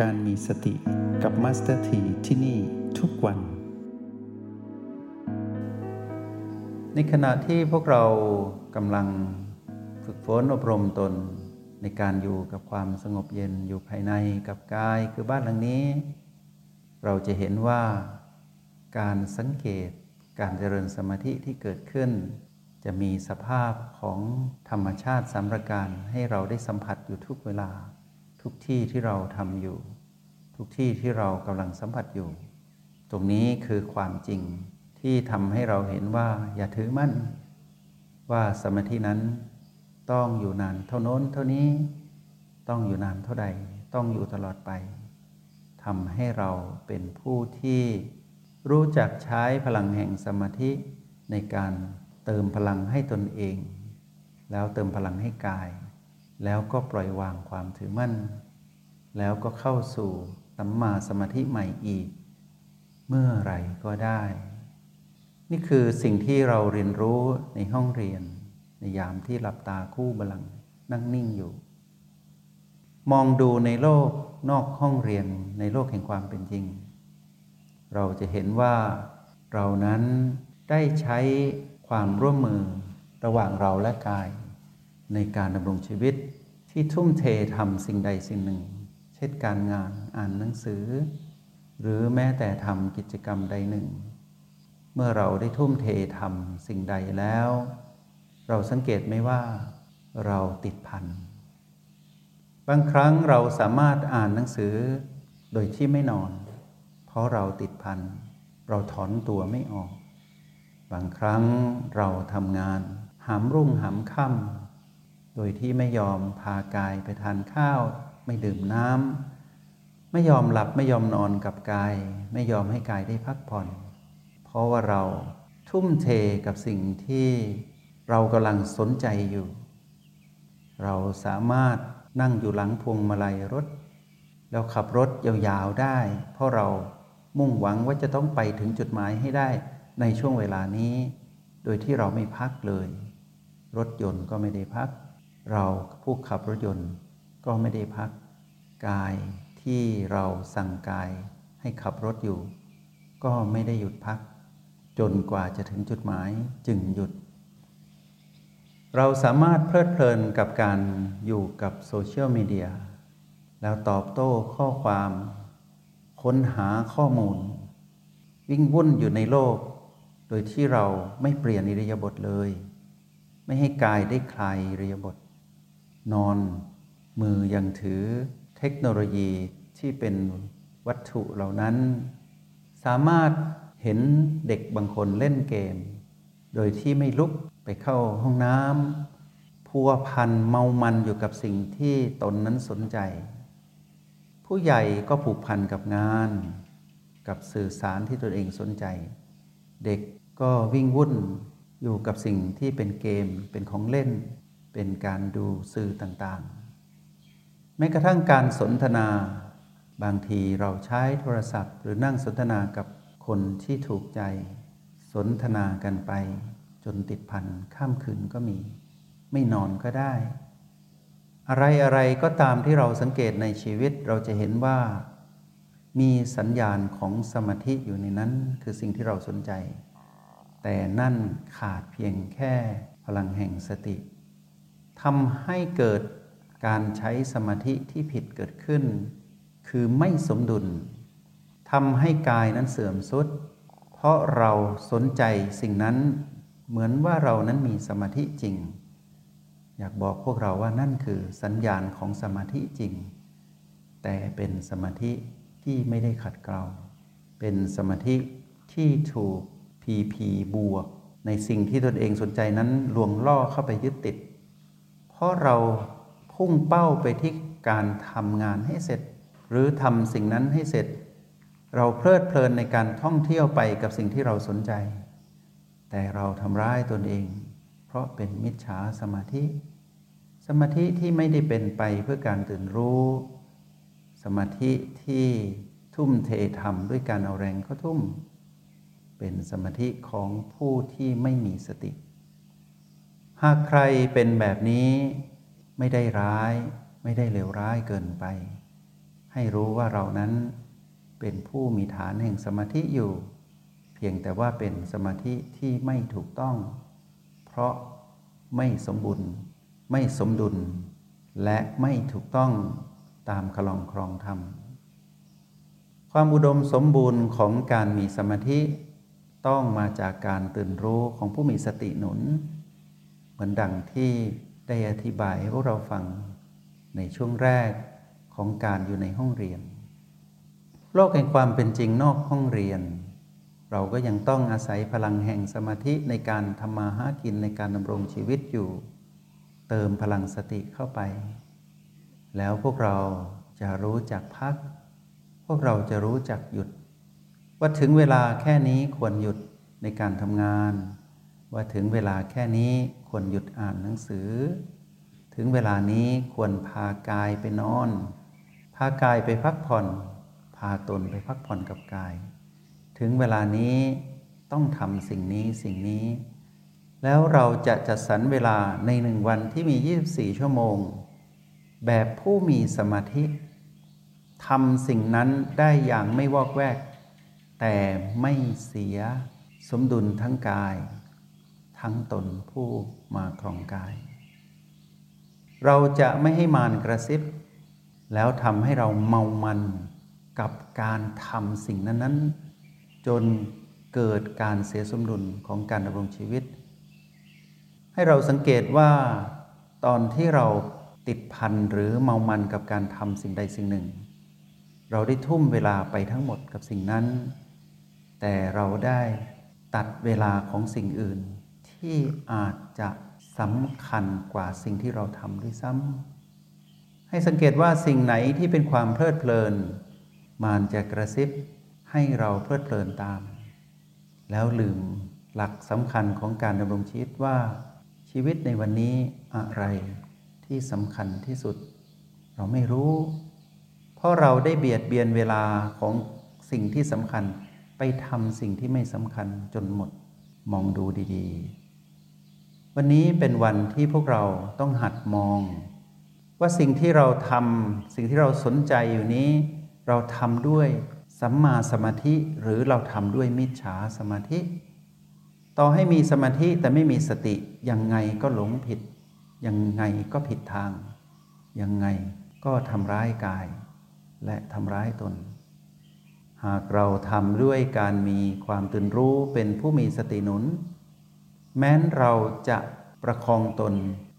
การมีสติกับมาสเตอร์ทีที่นี่ทุกวัน ในขณะที่พวกเรากำลังฝึกฝนอบรมตนในการอยู่กับความสงบเย็นอยู่ภายในกับกายคือบ้านหลังนี้ เราจะเห็นว่าการสังเกตการเจริญสมาธิที่เกิดขึ้น จะมีสภาพของธรรมชาติสามประการให้เราได้สัมผัสอยู่ทุกเวลา ทุกที่ที่เราทำอยู่ ทุกที่ที่เรากำลังสัมผัสอยู่ ตรงนี้คือความจริงที่ทำให้เราเห็นว่าอย่าถือมั่น ว่าสมาธินั้นต้องอยู่นานเท่าน้นเท่านี้ต้องอยู่นานเท่าใด ต้องอยู่ตลอดไปทำให้เราเป็นผู้ที่รู้จักใช้พลังแห่งสมาธิในการเติมพลังให้ตนเอง แล้วเติมพลังให้กาย แล้วก็ปล่อยวางความถือมั่น แล้วก็เข้าสู่สัมมาสมาธิใหม่อีก เมื่อไรก็ได้ นี่คือสิ่งที่เราเรียนรู้ในห้องเรียน ในยามที่หลับตาคู่บาลังนั่งนิ่งอยู่ มองดูในโลกนอกห้องเรียนในโลกแห่งความเป็นจริง เราจะเห็นว่าเรานั้นได้ใช้ความร่วมมือระหว่างเราและกาย ในการดำรงชีวิตที่ทุ่มเททำสิ่งใดสิ่งหนึ่ง เช่นการงานอ่านหนังสือ หรือแม้แต่ทำกิจกรรมใดหนึ่ง เมื่อเราได้ทุ่มเททำสิ่งใดแล้ว เราสังเกตไหมว่าเราติดพัน บางครั้งเราสามารถอ่านหนังสือโดยที่ไม่นอน เพราะเราติดพัน เราถอนตัวไม่ออก บางครั้งเราทำงาน หามรุ่งหามค่ำ โดยที่ไม่ยอมพากายไปทานข้าว ไม่ดื่มน้ำไม่ยอมหลับไม่ยอมนอนกับกาย ไม่ยอมให้กายได้พักผ่อน เพราะว่าเราทุ่มเทกับสิ่งที่เรากำลังสนใจอยู่ เราสามารถนั่งอยู่หลังพวงมาลัยรถ แล้วขับรถยาวๆได้ เพราะเรามุ่งหวังว่าจะต้องไปถึงจุดหมายให้ได้ในช่วงเวลานี้ โดยที่เราไม่พักเลย รถยนต์ก็ไม่ได้พัก เราผู้ขับรถยนต์ก็ไม่ได้พักกายที่เราสั่งกายให้ขับรถอยู่ ก็ไม่ได้หยุดพัก จนกว่าจะถึงจุดหมายจึงหยุด เราสามารถเพลิดเพลินกับการอยู่กับโซเชียลมีเดียแล้วตอบโต้ข้อความ ค้นหาข้อมูล วิ่งวุ่นอยู่ในโลก โดยที่เราไม่เปลี่ยนอิริยาบถเลย ไม่ให้กายได้คลายอิริยาบถ นอนมือยังถือเทคโนโลยีที่เป็นวัตถุเหล่านั้น สามารถเห็นเด็กบางคนเล่นเกม โดยที่ไม่ลุกไปเข้าห้องน้ำพัวพันเมามันอยู่กับสิ่งที่ตนนั้นสนใจ ผู้ใหญ่ก็ผูกพันกับงาน กับสื่อสารที่ตนเองสนใจ เด็กก็วิ่งวุ่นอยู่กับสิ่งที่เป็นเกมเป็นของเล่น เป็นการดูสื่อต่างๆ แม้กระทั่งการสนทนา บางทีเราใช้โทรศัพท์ หรือนั่งสนทนากับคนที่ถูกใจ สนทนากันไป จนติดพันข้ามคืนก็มี ไม่นอนก็ได้ อะไรอะไรก็ตามที่เราสังเกตในชีวิตเราจะเห็นว่า มีสัญญาณของสมาธิอยู่ในนั้น คือสิ่งที่เราสนใจ แต่นั่นขาดเพียงแค่พลังแห่งสติ ทำให้เกิดการใช้สมาธิที่ผิดเกิดขึ้น คือไม่สมดุลทำให้กายนั้นเสื่อมสุด เพราะเราสนใจสิ่งนั้นเหมือนว่าเรานั้นมีสมาธิจริง อยากบอกพวกเราว่านั่นคือสัญญาณของสมาธิจริง แต่เป็นสมาธิที่ไม่ได้ขัดเกลาเป็นสมาธิที่ถูกพีพีบวก ในสิ่งที่ตนเองสนใจนั้นลวงล่อเข้าไปยึดติด ราะเราพุ่งเป้าไปที่การทำงานให้เสร็จ หรือทำสิ่งนั้นให้เสร็จ เราเพลิดเพลินในการท่องเที่ยวไปกับสิ่งที่เราสนใจ แต่เราทำร้ายตนเอง เพราะเป็นมิจฉาสมาธิ สมาธิที่ไม่ได้เป็นไปเพื่อการตื่นรู้ สมาธิที่ทุ่มเททำด้วยการเอาแรงเข้าทุ่ม เป็นสมาธิของผู้ที่ไม่มีสติ หากใครเป็นแบบนี้ไม่ได้ร้าย ไม่ได้เลวร้ายเกินไป ให้รู้ว่าเรานั้นเป็นผู้มีฐานแห่งสมาธิอยู่ เพียงแต่ว่าเป็นสมาธิที่ไม่ถูกต้อง เพราะไม่สมบูรณ์ ไม่สมดุล และไม่ถูกต้องตามคลองครองธรรม ความอุดมสมบูรณ์ของการมีสมาธิ ต้องมาจากการตื่นรู้ของผู้มีสติหนุน มือนดังที่ได้อธิบายให้พวกเราฟังในช่วงแรกของการอยู่ในห้องเรียน โลกแห่งความเป็นจริงนอกห้องเรียน เราก็ยังต้องอาศัยพลังแห่งสมาธิในการทำมาหากินในการดำรงชีวิตอยู่ เติมพลังสติเข้าไป แล้วพวกเราจะรู้จักพัก พวกเราจะรู้จักหยุด ว่าถึงเวลาแค่นี้ควรหยุดในการทำงาน ว่าถึงเวลาแค่นี้ควรหยุดอ่านหนังสือ ถึงเวลานี้ควรพากายไปนอน พากายไปพักผ่อน พาตนไปพักผ่อนกับกาย ถึงเวลานี้ต้องทำสิ่งนี้สิ่งนี้ แล้วเราจะจัดสรรเวลาในหนึ่งวันที่มี 24 ชั่วโมง แบบผู้มีสมาธิทำสิ่งนั้นได้อย่างไม่วอกแวก แต่ไม่เสียสมดุลทั้งกาย ทั้งตนผู้มาครองกาย เราจะไม่ให้มารกระซิบ แล้วทำให้เราเมามันกับการทำสิ่งนั้น ๆ จนเกิดการเสียสมดุลของการดำรงชีวิต ให้เราสังเกตว่าตอนที่เราติดพันหรือเมามันกับการทำสิ่งใดสิ่งหนึ่ง เราได้ทุ่มเวลาไปทั้งหมดกับสิ่งนั้น แต่เราได้ตัดเวลาของสิ่งอื่น ที่อาจจะสำคัญกว่าสิ่งที่เราทำด้วยซ้ำให้สังเกตว่าสิ่งไหนที่เป็นความเพลิดเพลินมานจะกระซิบให้เราเพลิดเพลินตาม แล้วลืมหลักสำคัญของการดำรงชีวิตว่า ชีวิตในวันนี้อะไรที่สำคัญที่สุด เราไม่รู้ เพราะเราได้เบียดเบียนเวลาของสิ่งที่สำคัญไปทำสิ่งที่ไม่สำคัญจนหมด มองดูดี ๆ วันนี้เป็นวันที่พวกเราต้องหัดมอง ว่าสิ่งที่เราทำสิ่งที่เราสนใจอยู่นี้ เราทำด้วยสัมมาสมาธิหรือเราทำด้วยมิจฉาสมาธิ ต่อให้มีสมาธิแต่ไม่มีสติยังไงก็หลงผิด ยังไงก็ผิดทาง ยังไงก็ทำร้ายกาย และทำร้ายตน หากเราทำด้วยการมีความตื่นรู้เป็นผู้มีสติหนุน แม้นเราจะประคองตน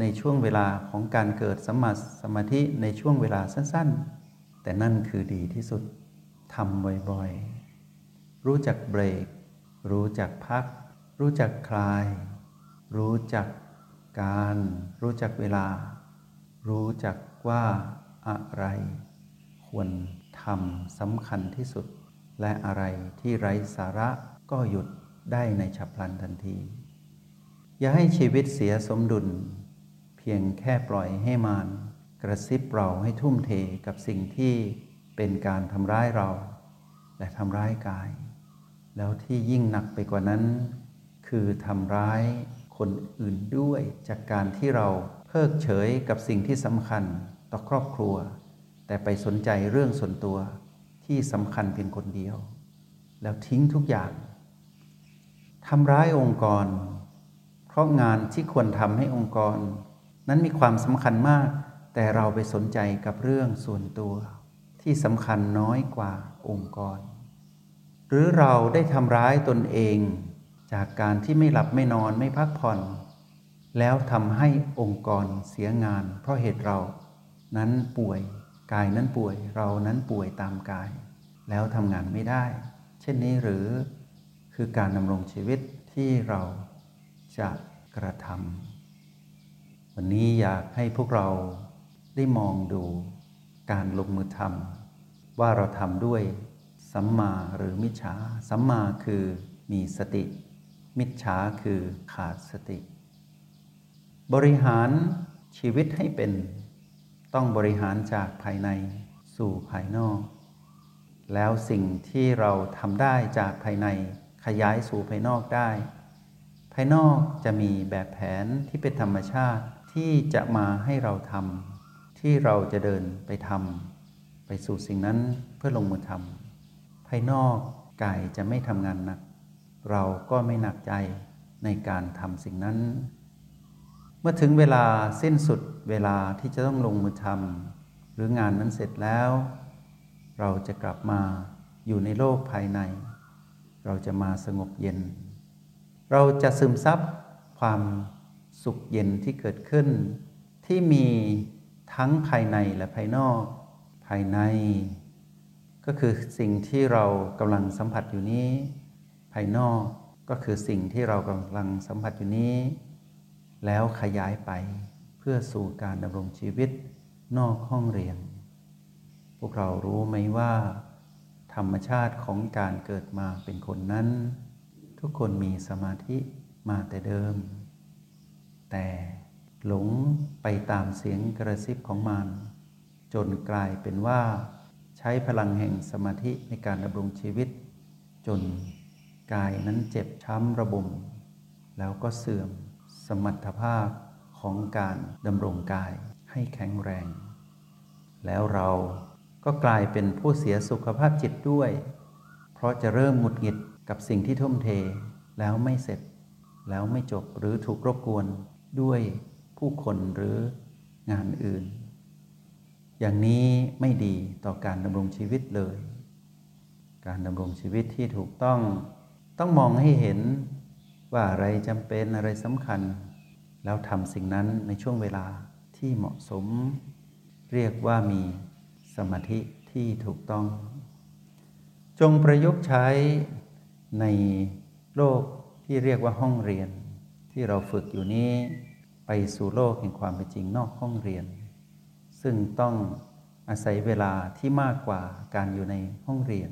ในช่วงเวลาของการเกิดสมาสมาธิในช่วงเวลาสั้นๆ แต่นั่นคือดีที่สุดทำบ่อยๆ รู้จักเบรก รู้จักพัก รู้จักคลาย รู้จักการ รู้จักเวลา รู้จักว่าอะไร ควรทำสำคัญที่สุด และอะไรที่ไร้สาระก็หยุดได้ในฉับพลันทันที อย่าให้ชีวิตเสียสมดุล เพียงแค่ปล่อยให้มานกระซิบเราให้ทุ่มเทกับสิ่งที่เป็นการทำร้ายเรา และทำร้ายกาย แล้วที่ยิ่งหนักไปกว่านั้น คือทำร้ายคนอื่นด้วยจากการที่เราเพิกเฉยกับสิ่งที่สำคัญต่อครอบครัว แต่ไปสนใจเรื่องส่วนตัวที่สำคัญเพียงคนเดียว แล้วทิ้งทุกอย่างทำร้ายองค์กร เพราะงานที่ควรทำให้องค์กร นั้นมีความสำคัญมาก แต่เราไปสนใจกับเรื่องส่วนตัว ที่สำคัญน้อยกว่าองค์กร หรือเราได้ทำร้ายตนเอง จากการที่ไม่หลับไม่นอนไม่พักผ่อน แล้วทำให้องค์กรเสียงาน เพราะเหตุเรา นั้นป่วยกายนั้นป่วยเรานั้นป่วยตามกาย แล้วทำงานไม่ได้ เช่นนี้หรือคือการดำรงชีวิตที่เรา จะกระทำวันนี้อยากให้พวกเราได้มองดูการลงมือทำว่าเราทำด้วยสัมมาหรือมิจฉา สัมมาคือมีสติ มิจฉาคือขาดสติ บริหารชีวิตให้เป็น ต้องบริหารจากภายในสู่ภายนอก แล้วสิ่งที่เราทำได้จากภายในขยายสู่ภายนอกได้ ภายนอกจะมีแบบแผนที่เป็นธรรมชาติที่จะมาให้เราทำที่เราจะเดินไปทำไปสู่สิ่งนั้นเพื่อลงมือทำภายนอกกายจะไม่ทำงานหนัก เราก็ไม่หนักใจในการทำสิ่งนั้น เมื่อถึงเวลาสิ้นสุดเวลาที่จะต้องลงมือทำหรืองานนั้นเสร็จแล้ว เราจะกลับมาอยู่ในโลกภายใน เราจะมาสงบเย็น เราจะซึมซับความสุขเย็นที่เกิดขึ้น ที่มีทั้งภายในและภายนอก ภายใน ก็คือสิ่งที่เรากำลังสัมผัสอยู่นี้ ภายนอกก็คือสิ่งที่เรากำลังสัมผัสอยู่นี้ แล้วขยายไปเพื่อสู่การดำรงชีวิตนอกห้องเรียน พวกเรารู้ไหมว่า ธรรมชาติของการเกิดมาเป็นคนนั้น ทุกคนมีสมาธิมาแต่เดิม แต่หลงไปตามเสียงกระซิบของมัน จนกลายเป็นว่า ใช้พลังแห่งสมาธิในการดำรงชีวิต จนกายนั้นเจ็บช้ำระบม แล้วก็เสื่อมสมรรถภาพของการดำรงกายให้แข็งแรง แล้วเราก็กลายเป็นผู้เสียสุขภาพจิตด้วย เพราะจะเริ่มหงุดหงิด กับสิ่งที่ทุ่มเทแล้วไม่เสร็จ แล้วไม่จบหรือถูกรบกวนด้วยผู้คนหรืองานอื่น อย่างนี้ไม่ดีต่อการดำรงชีวิตเลย การดำรงชีวิตที่ถูกต้องต้องมองให้เห็นว่าอะไรจำเป็นอะไรสำคัญ แล้วทำสิ่งนั้นในช่วงเวลาที่เหมาะสม เรียกว่ามีสมาธิที่ถูกต้อง จงประยุกต์ใช้ ในโลกที่เรียกว่าห้องเรียน ที่เราฝึกอยู่นี้ ไปสู่โลกแห่งความเป็นจริงนอกห้องเรียน ซึ่งต้องอาศัยเวลาที่มากกว่าการอยู่ในห้องเรียน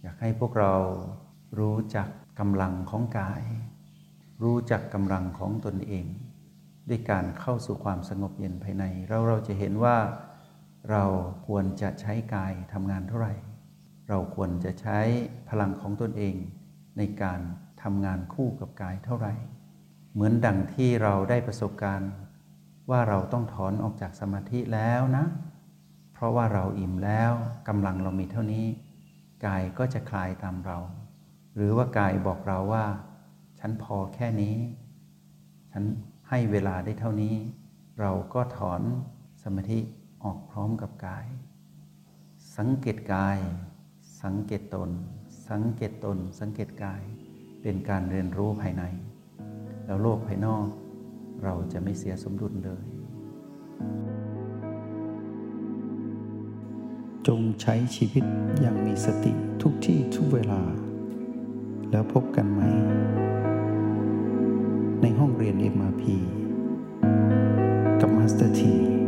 อยากให้พวกเรารู้จักกำลังของกาย รู้จักกำลังของตนเอง ด้วยการเข้าสู่ความสงบเย็นภายใน เราเราจะเห็นว่าเราควรจะใช้กายทำงานเท่าไหร่ เราควรจะใช้พลังของตนเองในการทำงานคู่กับกายเท่าไหร่ เหมือนดังที่เราได้ประสบการณ์ว่าเราต้องถอนออกจากสมาธิแล้วนะ เพราะว่าเราอิ่มแล้วกำลังเรามีเท่านี้ กายก็จะคลายตามเรา หรือว่ากายบอกเราว่า ฉันพอแค่นี้ ฉันให้เวลาได้เท่านี้ เราก็ถอนสมาธิออกพร้อมกับกาย สังเกตกาย สังเกตตน สังเกตตน สังเกตกาย เป็นการเรียนรู้ภายใน แล้วโลกภายนอก เราจะไม่เสียสมดุลเลย จงใช้ชีวิตอย่างมีสติทุกที่ทุกเวลา แล้วพบกันใหม่ ในห้องเรียน MRP กับมาสเตอร์ที